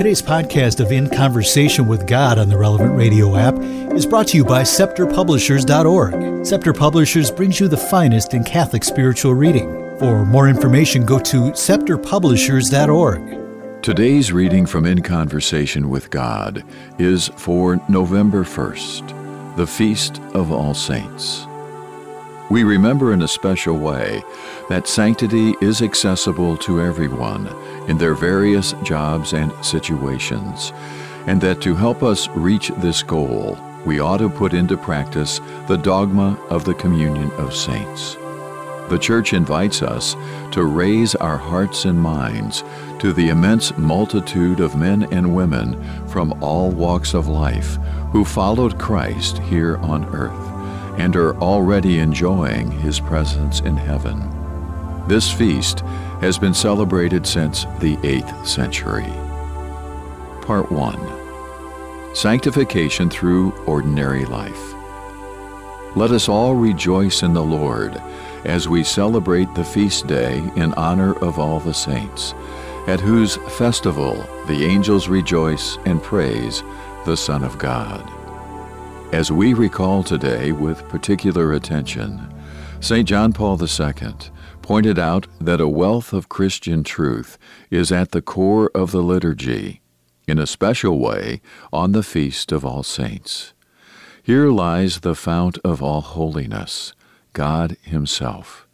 Today's podcast of In Conversation with God on the Relevant Radio app is brought to you by ScepterPublishers.org. Scepter Publishers brings you the finest in Catholic spiritual reading. For more information, go to ScepterPublishers.org. Today's reading from In Conversation with God is for November 1st, the Feast of All Saints. We remember in a special way that sanctity is accessible to everyone in their various jobs and situations, and that to help us reach this goal, we ought to put into practice the dogma of the communion of saints. The Church invites us to raise our hearts and minds to the immense multitude of men and women from all walks of life who followed Christ here on earth and are already enjoying His presence in heaven. This feast has been celebrated since the 8th century. Part 1 Sanctification through Ordinary Life. Let us all rejoice in the Lord as we celebrate the feast day in honor of all the saints, at whose festival the angels rejoice and praise the Son of God. As we recall today with particular attention, St. John Paul II pointed out that a wealth of Christian truth is at the core of the liturgy, in a special way on the Feast of All Saints. Here lies the fount of all holiness, God Himself.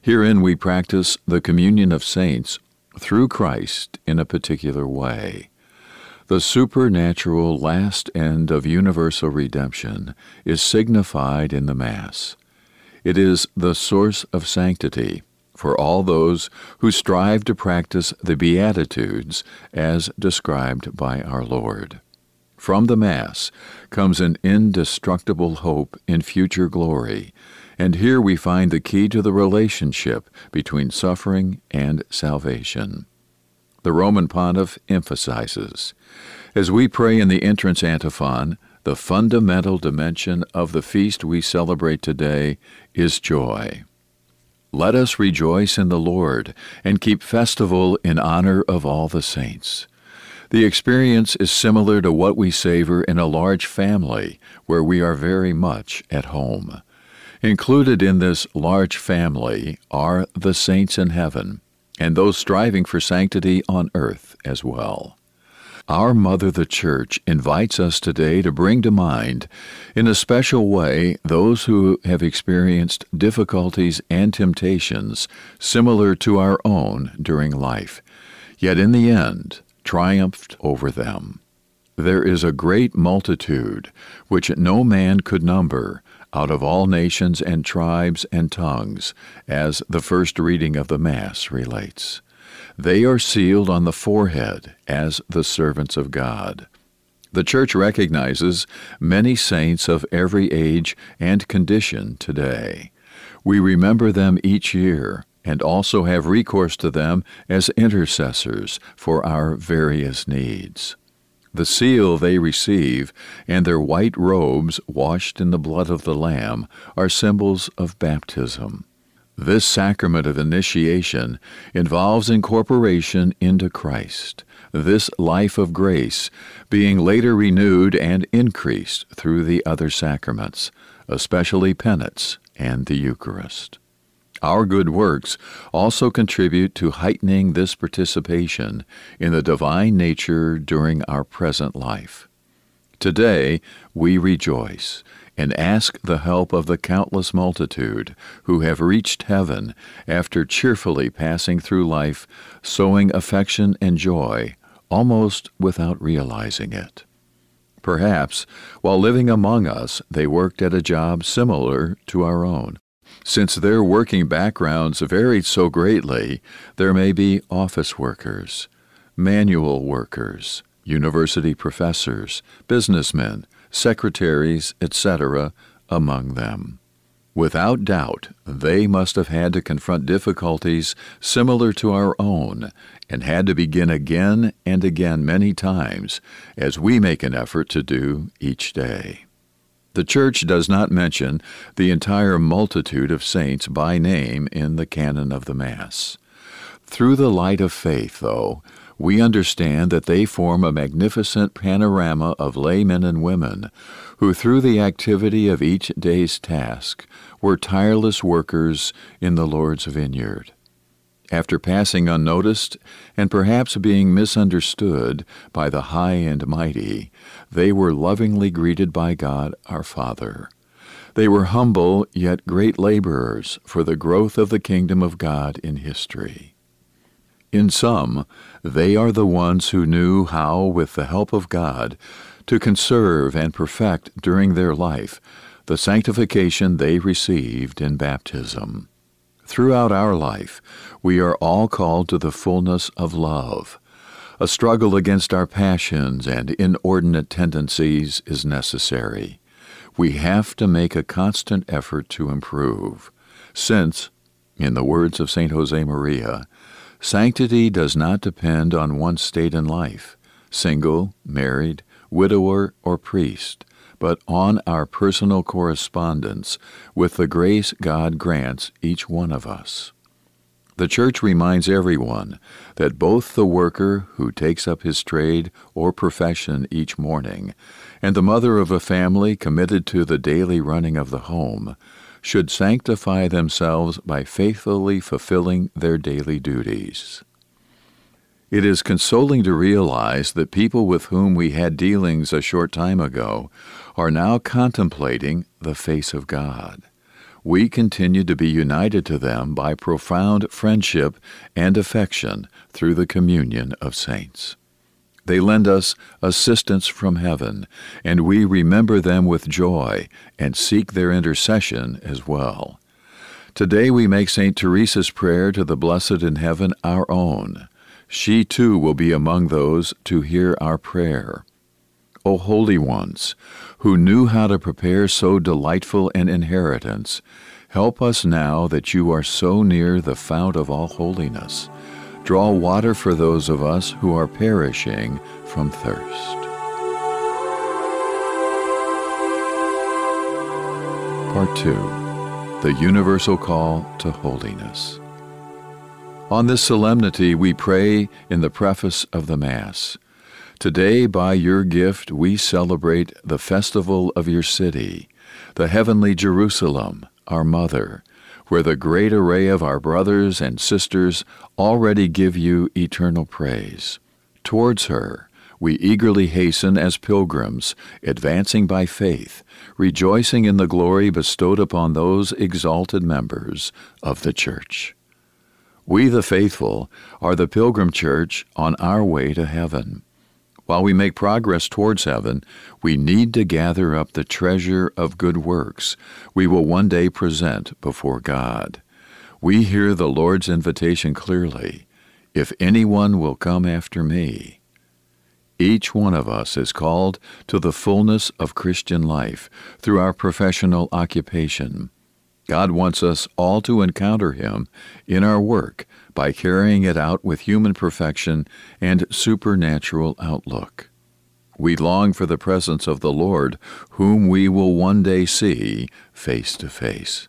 Herein we practice the communion of saints through Christ in a particular way. The supernatural last end of universal redemption is signified in the Mass. It is the source of sanctity for all those who strive to practice the Beatitudes as described by our Lord. From the Mass comes an indestructible hope in future glory, and here we find the key to the relationship between suffering and salvation the Roman pontiff emphasizes. As we pray in the entrance antiphon, the fundamental dimension of the feast we celebrate today is joy. Let us rejoice in the Lord and keep festival in honor of all the saints. The experience is similar to what we savor in a large family where we are very much at home. Included in this large family are the saints in heaven and those striving for sanctity on earth as well. Our Mother the Church invites us today to bring to mind, in a special way, those who have experienced difficulties and temptations similar to our own during life, yet in the end triumphed over them. There is a great multitude, which no man could number, out of all nations and tribes and tongues, as the first reading of the Mass relates. They are sealed on the forehead as the servants of God. The Church recognizes many saints of every age and condition today. We remember them each year and also have recourse to them as intercessors for our various needs. The seal they receive and their white robes washed in the blood of the Lamb are symbols of baptism. This sacrament of initiation involves incorporation into Christ, this life of grace being later renewed and increased through the other sacraments, especially penance and the Eucharist. Our good works also contribute to heightening this participation in the divine nature during our present life. Today, we rejoice and ask the help of the countless multitude who have reached heaven after cheerfully passing through life, sowing affection and joy almost without realizing it. Perhaps, while living among us, they worked at a job similar to our own since their working backgrounds varied so greatly, there may be office workers, manual workers, university professors, businessmen, secretaries, etc., among them. Without doubt, they must have had to confront difficulties similar to our own and had to begin again and again many times, as we make an effort to do each day. The Church does not mention the entire multitude of saints by name in the canon of the Mass. Through the light of faith, though, we understand that they form a magnificent panorama of laymen and women who, through the activity of each day's task, were tireless workers in the Lord's vineyard. After passing unnoticed and perhaps being misunderstood by the high and mighty, they were lovingly greeted by God our Father. They were humble yet great laborers for the growth of the kingdom of God in history. In sum, they are the ones who knew how, with the help of God, to conserve and perfect during their life the sanctification they received in baptism. Throughout our life, we are all called to the fullness of love. A struggle against our passions and inordinate tendencies is necessary. We have to make a constant effort to improve, since, in the words of St. Josemaria, Sanctity does not depend on one state in life, single, married, widower, or priest, but on our personal correspondence with the grace God grants each one of us. The Church reminds everyone that both the worker who takes up his trade or profession each morning and the mother of a family committed to the daily running of the home should sanctify themselves by faithfully fulfilling their daily duties. It is consoling to realize that people with whom we had dealings a short time ago are now contemplating the face of God. We continue to be united to them by profound friendship and affection through the communion of saints. They lend us assistance from heaven, and we remember them with joy and seek their intercession as well. Today we make St. Teresa's prayer to the Blessed in heaven our own. She too will be among those to hear our prayer. O holy ones, who knew how to prepare so delightful an inheritance, help us now that you are so near the fount of all holiness Draw water for those of us who are perishing from thirst. Part 2 The Universal Call to Holiness. On this solemnity, we pray in the preface of the Mass. Today, by your gift, we celebrate the festival of your city, the heavenly Jerusalem, our mother where the great array of our brothers and sisters already give you eternal praise. Towards her, we eagerly hasten as pilgrims, advancing by faith, rejoicing in the glory bestowed upon those exalted members of the Church. We, the faithful, are the pilgrim church on our way to heaven. While we make progress towards heaven, we need to gather up the treasure of good works we will one day present before God. We hear the Lord's invitation clearly If anyone will come after me. Each one of us is called to the fullness of Christian life through our professional occupation. God wants us all to encounter Him in our work by carrying it out with human perfection and supernatural outlook. We long for the presence of the Lord, whom we will one day see face to face.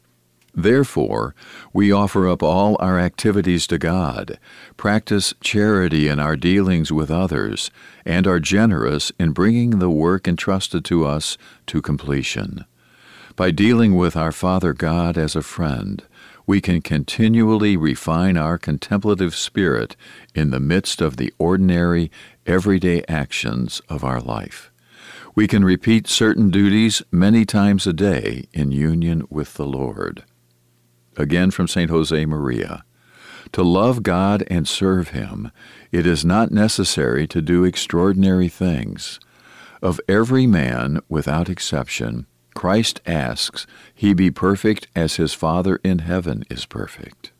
Therefore, we offer up all our activities to God, practice charity in our dealings with others, and are generous in bringing the work entrusted to us to completion. By dealing with our Father God as a friend, we can continually refine our contemplative spirit in the midst of the ordinary, everyday actions of our life. We can repeat certain duties many times a day in union with the Lord. Again from St. Josemaria. To love God and serve Him, it is not necessary to do extraordinary things. Of every man, without exception, Christ asks he be perfect as his Father in heaven is perfect.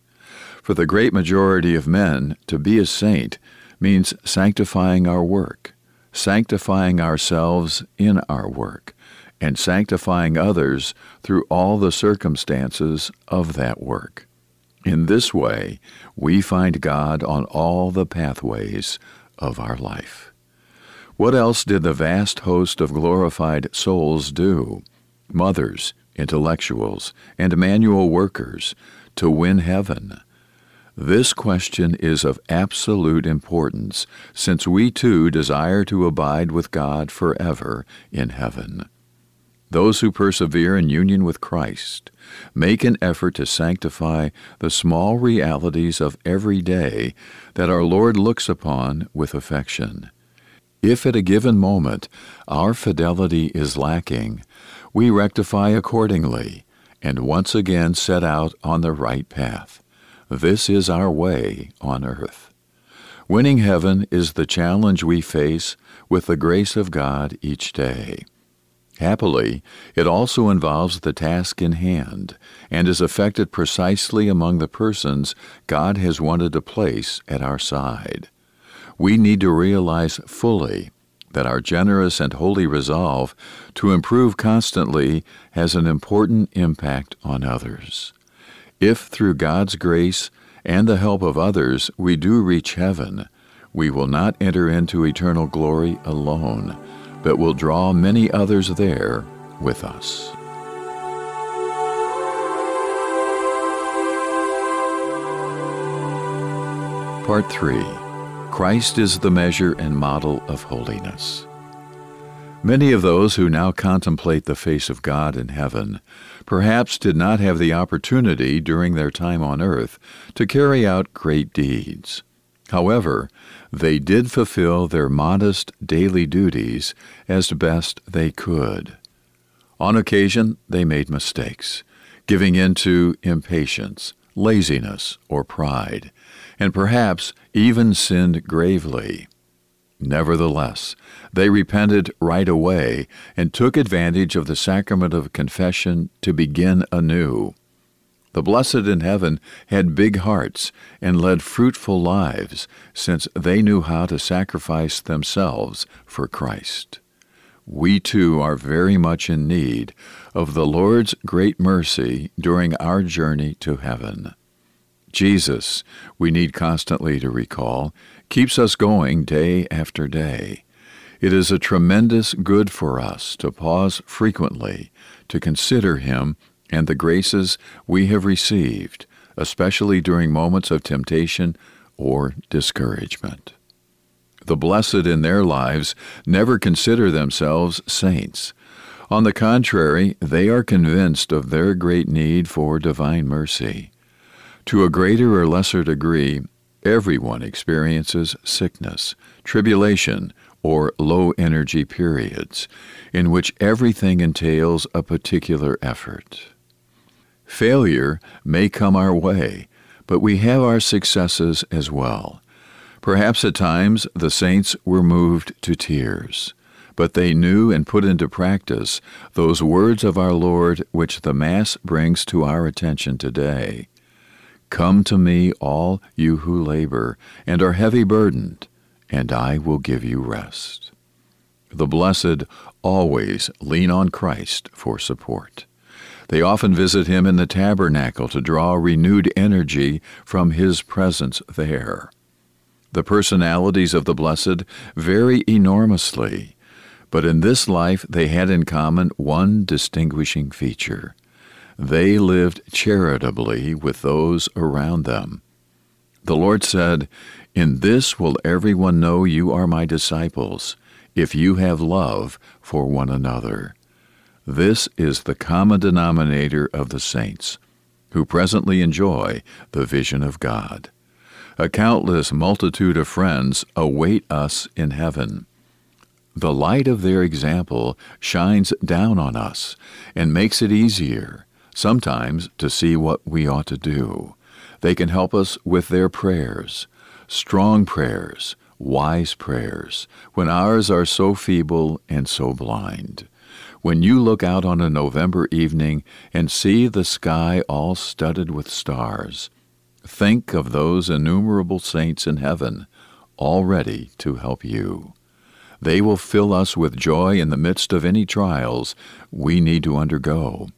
For the great majority of men, to be a saint means sanctifying our work, sanctifying ourselves in our work, and sanctifying others through all the circumstances of that work. In this way, we find God on all the pathways of our life. What else did the vast host of glorified souls do? Mothers, intellectuals, and manual workers to win heaven. This question is of absolute importance, since we too desire to abide with God forever in heaven. Those who persevere in union with Christ make an effort to sanctify the small realities of every day that our Lord looks upon with affection. If at a given moment our fidelity is lacking, we rectify accordingly and once again set out on the right path. This is our way on earth. Winning heaven is the challenge we face with the grace of God each day. Happily, it also involves the task in hand and is effected precisely among the persons God has wanted to place at our side. We need to realize fully that our generous and holy resolve to improve constantly has an important impact on others. If through God's grace and the help of others we do reach heaven, we will not enter into eternal glory alone, but will draw many others there with us. Part 3 Christ is the measure and model of holiness. Many of those who now contemplate the face of God in heaven perhaps did not have the opportunity during their time on earth to carry out great deeds. However, they did fulfill their modest daily duties as best they could. On occasion, they made mistakes, giving in to impatience, laziness, or pride, and perhaps even sinned gravely. Nevertheless, they repented right away and took advantage of the sacrament of confession to begin anew. The blessed in heaven had big hearts and led fruitful lives, since they knew how to sacrifice themselves for Christ. We too are very much in need of the Lord's great mercy during our journey to heaven. Jesus, we need constantly to recall, keeps us going day after day. It is a tremendous good for us to pause frequently to consider Him and the graces we have received, especially during moments of temptation or discouragement. The blessed in their lives never consider themselves saints. On the contrary, they are convinced of their great need for divine mercy. To a greater or lesser degree, everyone experiences sickness, tribulation, or low energy periods, in which everything entails a particular effort. Failure may come our way, but we have our successes as well. Perhaps at times the saints were moved to tears, but they knew and put into practice those words of our Lord which the Mass brings to our attention today. Come to me, all you who labor and are heavy burdened, and I will give you rest. The blessed always lean on Christ for support. They often visit him in the tabernacle to draw renewed energy from his presence there. The personalities of the blessed vary enormously, but in this life they had in common one distinguishing feature they lived charitably with those around them. The Lord said, In this will everyone know you are my disciples, if you have love for one another. This is the common denominator of the saints, who presently enjoy the vision of God. A countless multitude of friends await us in heaven. The light of their example shines down on us and makes it easier sometimes to see what we ought to do. They can help us with their prayers, strong prayers, wise prayers, when ours are so feeble and so blind. When you look out on a November evening and see the sky all studded with stars, think of those innumerable saints in heaven, all ready to help you. They will fill us with joy in the midst of any trials we need to undergo.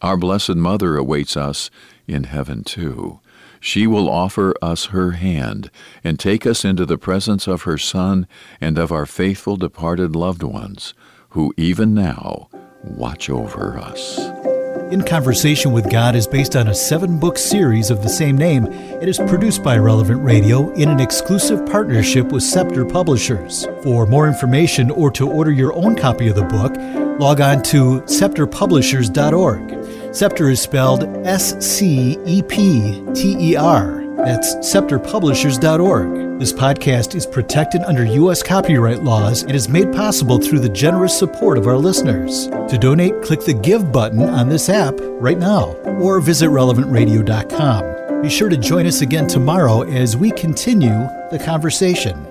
Our Blessed Mother awaits us in heaven too. She will offer us her hand and take us into the presence of her Son and of our faithful departed loved ones, who even now watch over us. In Conversation with God is based on a seven book series of the same name. It is produced by Relevant Radio in an exclusive partnership with Scepter Publishers. For more information or to order your own copy of the book, log on to scepterpublishers.org. Scepter is spelled S C E P T E R. That's scepterpublishers.org. This podcast is protected under U.S. copyright laws and is made possible through the generous support of our listeners. To donate, click the Give button on this app right now or visit relevantradio.com. Be sure to join us again tomorrow as we continue the conversation.